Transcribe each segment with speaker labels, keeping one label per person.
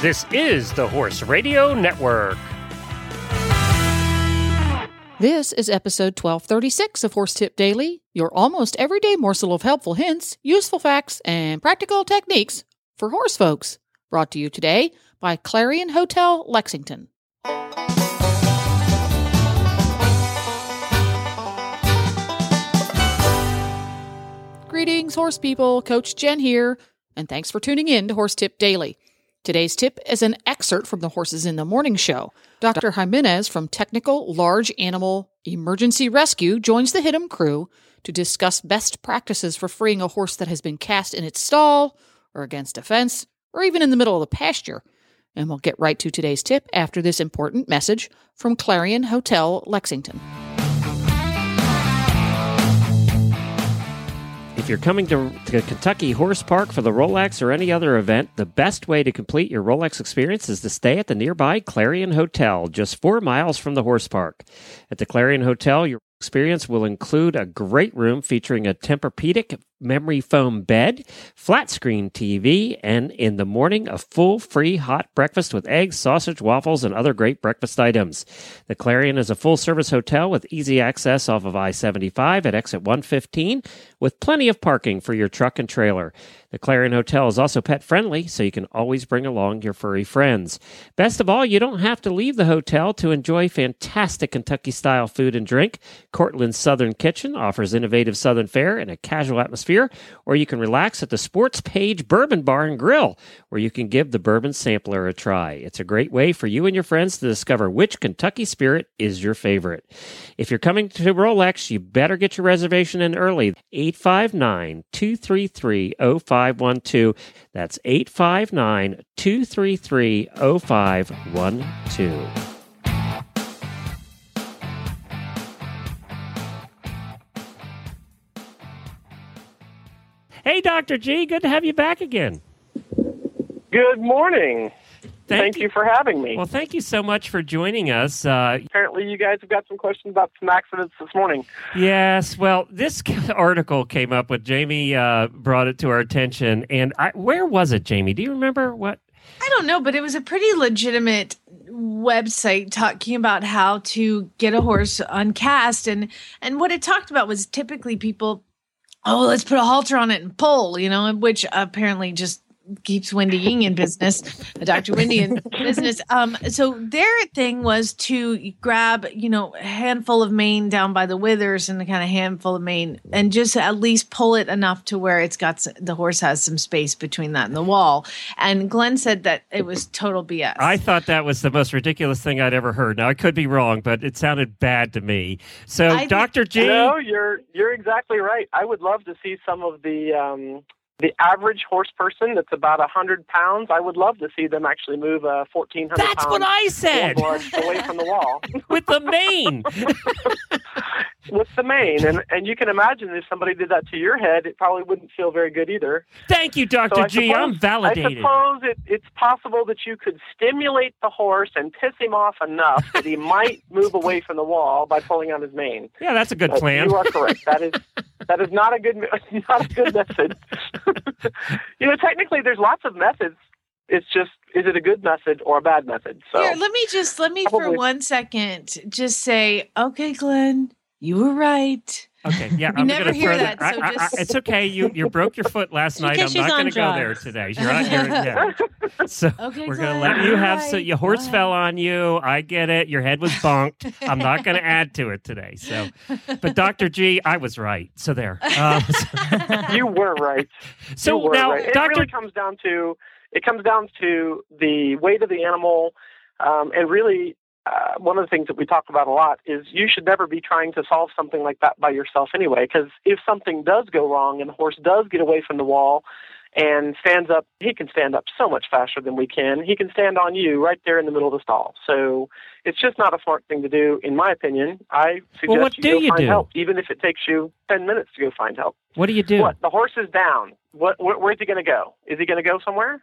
Speaker 1: This is the Horse Radio Network.
Speaker 2: This is episode 1236 of Horse Tip Daily, your almost everyday morsel of helpful hints, useful facts, and practical techniques for horse folks. Brought to you today by Clarion Hotel Lexington. Greetings, horse people. Coach Jen here, and thanks for tuning in to Horse Tip Daily. Today's tip is an excerpt from the Horses in the Morning show. Dr. Gimenez from Technical Large Animal Emergency Rescue joins the Hit'em crew to discuss best practices for freeing a horse that has been cast in its stall, or against a fence, or even in the middle of the pasture. And we'll get right to today's tip after this important message from Clarion Hotel Lexington.
Speaker 1: If you're coming to, to Kentucky Horse Park for the Rolex or any other event, the best way to complete your Rolex experience is to stay at the nearby Clarion Hotel, just four miles from the horse park. At the Clarion Hotel, your experience will include a great room featuring a Tempur-Pedic memory foam bed, flat screen TV, and in the morning, a full free hot breakfast with eggs, sausage, waffles, and other great breakfast items. The Clarion is a full service hotel with easy access off of I 75 at exit 115 with plenty of parking for your truck and trailer. The Clarion Hotel is also pet friendly, so you can always bring along your furry friends. Best of all, you don't have to leave the hotel to enjoy fantastic Kentucky style food and drink. Cortland's Southern Kitchen offers innovative Southern fare in a casual atmosphere, or you can relax at the Sports Page Bourbon Bar and Grill, where you can give the bourbon sampler a try. It's a great way for you and your friends to discover which Kentucky spirit is your favorite. If you're coming to Rolex, you better get your reservation in early. 859 233 0512. That's 859 233 0512. Hey, Dr. G, good to have you back again.
Speaker 3: Good morning.
Speaker 1: Thank,
Speaker 3: Thank you for having me.
Speaker 1: Well, thank you so much for joining us. Uh,
Speaker 3: Apparently, you guys have got some questions about some accidents this morning.
Speaker 1: yes, well, this article came up with Jamie uh, brought it to our attention, and I, where was it, Jamie? Do you remember what?
Speaker 4: I don't know, but it was a pretty legitimate website talking about how to get a horse uncast and and what it talked about was typically people oh let's put a halter on it and pull you know which apparently just keeps Wendy Ying in business, Dr. Wendy in business. Um, so their thing was to grab, you know, a handful of mane down by the withers and the kind of handful of mane and just at least pull it enough to where it's got the horse has some space between that and the wall. And Glenn said that it was total BS.
Speaker 1: I thought that was the most ridiculous thing I'd ever heard. Now I could be wrong, but it sounded bad to me. So,
Speaker 4: I
Speaker 1: Dr. G,
Speaker 3: No, you're you're exactly right. I would love to see some of the um, the average horse person that's about a hundred pounds. I would love to see them actually move a fourteen hundred.
Speaker 1: that's what I said
Speaker 3: away from the wall
Speaker 1: with the mane.
Speaker 3: with the mane, and and you can imagine if somebody did that to your head, it probably wouldn't feel very good either.
Speaker 1: Thank you, Dr.
Speaker 3: So
Speaker 1: G. I'm validated.
Speaker 3: I suppose it, it's possible that you could stimulate the horse and piss him off enough that he might move away from the wall by pulling on his mane.
Speaker 1: Yeah, that's a good
Speaker 3: But
Speaker 1: plan.
Speaker 3: You are correct. That is that is not a good not a good method. you know, technically, there's lots of methods. It's just is it a good method or a bad method? So
Speaker 4: Here, let me just let me for one second just say, okay, Glenn, you were right.
Speaker 1: Okay, yeah,
Speaker 4: We
Speaker 1: I'm
Speaker 4: never
Speaker 1: gonna
Speaker 4: hear
Speaker 1: throw
Speaker 4: that,
Speaker 1: I-
Speaker 4: so
Speaker 1: I- I- it's okay. You you broke your foot last night. I'm not going to go there today. You're on, you're, yeah. So
Speaker 4: Okay,
Speaker 1: we're going to let you have. So your horse
Speaker 4: Go
Speaker 1: fell on you. I get it. Your head was bonked. I'm not going to add to it today. So, but Dr. G, I was right. So there. Uh,
Speaker 3: you were right.
Speaker 1: so
Speaker 3: were
Speaker 1: now,
Speaker 3: right. It
Speaker 1: Dr.
Speaker 3: really comes down to it comes down to the weight of the animal, um, and really uh, one of the things that we talk about a lot is you should never be trying to solve something like that by yourself anyway. Because if something does go wrong and the horse does get away from the wall and stands up, he can stand up so much faster than we can. He can stand on you right there in the middle of the stall. So it's just not a smart thing to do, in my opinion. I suggest
Speaker 1: Well,
Speaker 3: you
Speaker 1: do
Speaker 3: go
Speaker 1: you
Speaker 3: find
Speaker 1: do?
Speaker 3: help, even if it takes you ten minutes to go find help.
Speaker 1: What do you do?
Speaker 3: What? The horse is down. What? Where, where's he going to go? Is he going to go somewhere?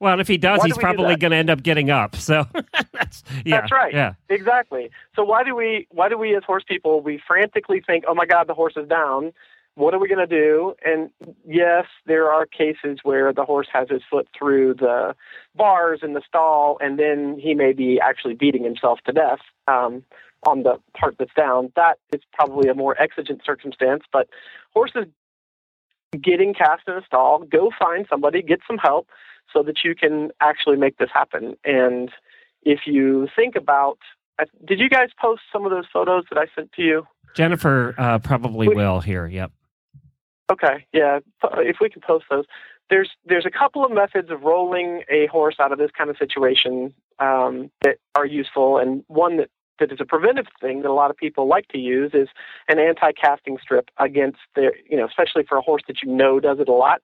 Speaker 1: Well, if he does,
Speaker 3: Why
Speaker 1: he's
Speaker 3: do
Speaker 1: probably going to end up getting up. So that's yeah,
Speaker 3: That's right.
Speaker 1: Yeah.
Speaker 3: Exactly. So why do we why do we as horse people we frantically think, oh my God, the horse is down, what are we going to do? And yes, there are cases where the horse has his foot through the bars in the stall, and then he may be actually beating himself to death um, on the part that's down. That is probably a more exigent circumstance, but horses getting cast in a stall, go find somebody, get some help so that you can actually make this happen. And if you think about, did you guys post some of those photos that I sent to you?
Speaker 1: Jennifer uh, probably we, will here. Yep.
Speaker 3: Okay, yeah. If we can post those, there's there's a couple of methods of rolling a horse out of this kind of situation um, that are useful, and one that that is a preventive thing that a lot of people like to use is an anti-casting strip against the you know especially for a horse that you know does it a lot,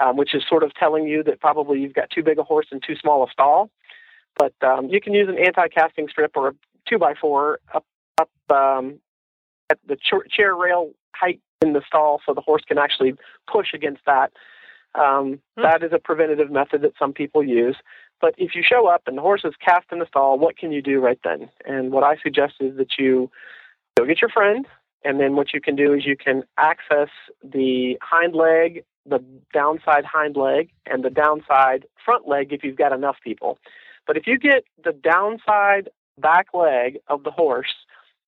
Speaker 3: um, which is sort of telling you that probably you've got too big a horse and too small a stall. But um, you can use an anti-casting strip or a two by four up up um, at the chair rail height in the stall so the horse can actually push against that. Um, hmm. That is a preventative method that some people use. But if you show up and the horse is cast in the stall, what can you do right then? And what I suggest is that you go get your friend, and then what you can do is you can access the hind leg, the downside hind leg, and the downside front leg if you've got enough people. But if you get the downside back leg of the horse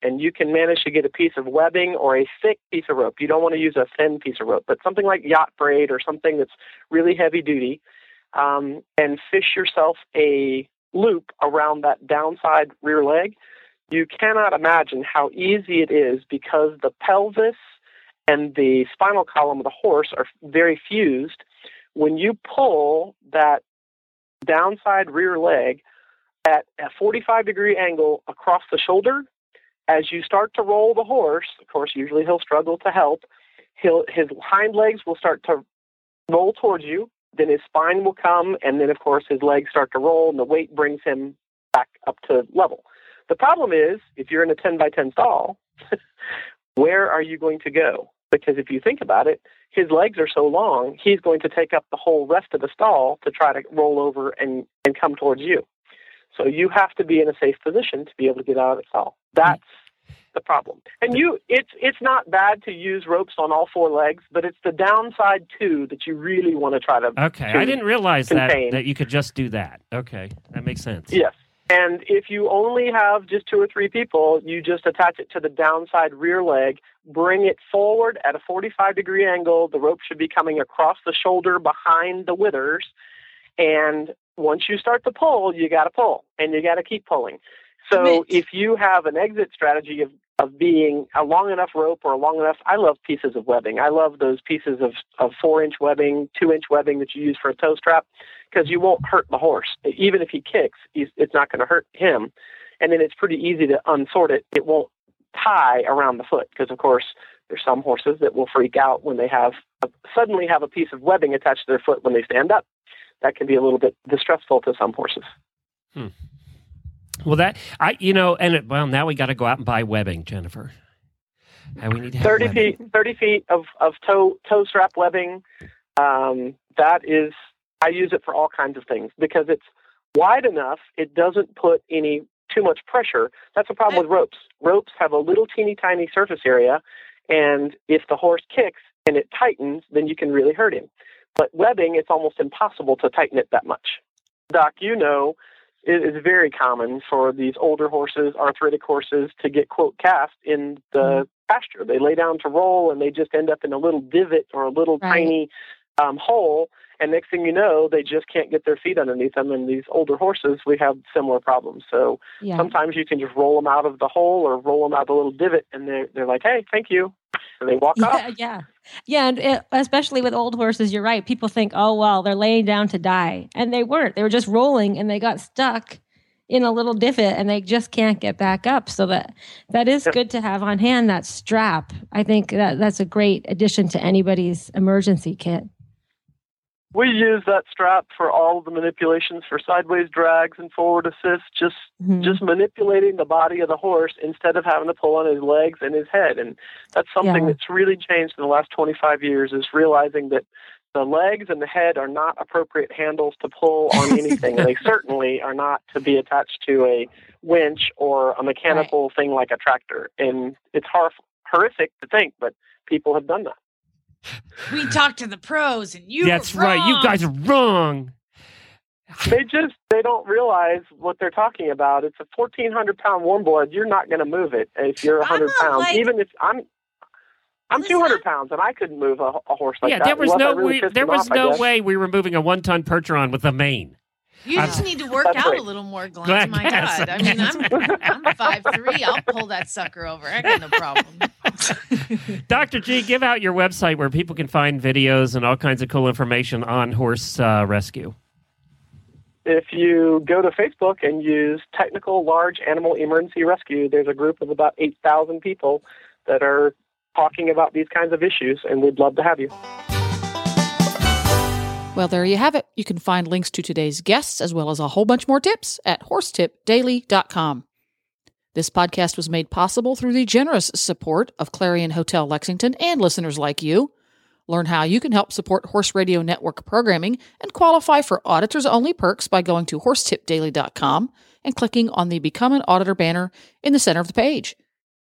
Speaker 3: and you can manage to get a piece of webbing or a thick piece of rope. You don't want to use a thin piece of rope, but something like yacht braid or something that's really heavy duty, um, and fish yourself a loop around that downside rear leg. You cannot imagine how easy it is because the pelvis and the spinal column of the horse are very fused. When you pull that downside rear leg at a 45 degree angle across the shoulder, as you start to roll the horse, of course, usually he'll struggle to help. He'll, his hind legs will start to roll towards you. Then his spine will come, and then, of course, his legs start to roll, and the weight brings him back up to level. The problem is, if you're in a 10 by 10 stall, where are you going to go? Because if you think about it, his legs are so long, he's going to take up the whole rest of the stall to try to roll over and, and come towards you. So you have to be in a safe position to be able to get out of the stall. That's the problem. And you, it's it's not bad to use ropes on all four legs, but it's the downside too that you really want to try to.
Speaker 1: Okay,
Speaker 3: to
Speaker 1: I didn't realize that that you could just do that. Okay, that makes sense.
Speaker 3: Yes. And if you only have just two or three people, you just attach it to the downside rear leg, bring it forward at a 45 degree angle. The rope should be coming across the shoulder behind the withers. And once you start to pull, you got to pull and you got to keep pulling. So if you have an exit strategy of, of being a long enough rope or a long enough, I love pieces of webbing. I love those pieces of, of four inch webbing, two inch webbing that you use for a toe strap because you won't hurt the horse. Even if he kicks, it's not going to hurt him. And then it's pretty easy to unsort it. It won't tie around the foot because, of course, there's some horses that will freak out when they have a, suddenly have a piece of webbing attached to their foot when they stand up. That can be a little bit distressful to some horses.
Speaker 1: Hmm. Well, that I you know, and it, well, now we got to go out and buy webbing, Jennifer. And we need
Speaker 3: thirty feet, thirty feet of of toe toe strap webbing. Um, that is, I use it for all kinds of things because it's wide enough. It doesn't put any too much pressure. That's a problem with ropes. Ropes have a little teeny tiny surface area, and if the horse kicks and it tightens, then you can really hurt him. But webbing, it's almost impossible to tighten it that much. Doc, you know it is very common for these older horses, arthritic horses, to get quote cast in the mm-hmm. pasture. They lay down to roll and they just end up in a little divot or a little right. tiny um, hole. And next thing you know, they just can't get their feet underneath them. And these older horses, we have similar problems. So yeah. sometimes you can just roll them out of the hole or roll them out of the little divot, and they're they're like, "Hey, thank you," and they walk
Speaker 5: yeah,
Speaker 3: off.
Speaker 5: Yeah, yeah, and it, especially with old horses, you're right. People think, "Oh, well, they're laying down to die," and they weren't. They were just rolling, and they got stuck in a little divot and they just can't get back up. So that that is good to have on hand. That strap, I think that that's a great addition to anybody's emergency kit.
Speaker 3: We use that strap for all of the manipulations for sideways drags and forward assists, just mm-hmm. just manipulating the body of the horse instead of having to pull on his legs and his head. And that's something yeah. that's really changed in the last 25 years is realizing that the legs and the head are not appropriate handles to pull on anything. they certainly are not to be attached to a winch or a mechanical right. thing like a tractor. And it's hor- horrific to think, but people have done that.
Speaker 4: We talked to the pros and you
Speaker 1: That's
Speaker 4: were
Speaker 1: right. You guys are wrong.
Speaker 3: They just they don't realize what they're talking about. It's a fourteen hundred pound warm blood. You're not going to move it if you're
Speaker 4: I'm
Speaker 3: hundred pounds.
Speaker 4: like-
Speaker 3: Even if I'm. I'm
Speaker 4: Listen,
Speaker 3: 200 pounds and I couldn't move a, a horse like
Speaker 1: yeah,
Speaker 3: that.
Speaker 1: there was no
Speaker 3: really
Speaker 1: we, there was
Speaker 3: off,
Speaker 1: no way we were moving a one ton percheron with a mane.
Speaker 4: You just need to work out
Speaker 3: right.
Speaker 4: a little more, Glenn.
Speaker 1: Glad-
Speaker 4: My
Speaker 1: yes,
Speaker 4: God.
Speaker 1: I
Speaker 4: I mean, I'm I'm five three. I'll pull that sucker over. I got no problem.
Speaker 1: Dr. G, give out your website where people can find videos and all kinds of cool information on horse uh, rescue.
Speaker 3: If you go to Facebook and use Technical Large Animal Emergency Rescue, there's a group of about 8,000 people that are talking about these kinds of issues, and we'd love to have you.
Speaker 2: Well, there you have it. You can find links to today's guests as well as a whole bunch more tips at horsetipdaily.com. This podcast was made possible through the generous support of Clarion Hotel Lexington and listeners like you. Learn how you can help support Horse Radio Network programming and qualify for auditors only perks by going to horsetipdaily.com and clicking on the Become an Auditor banner in the center of the page.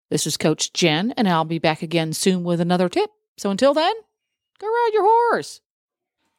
Speaker 2: This is Coach Jen, and I'll be back again soon with another tip. So until then, go ride your horse.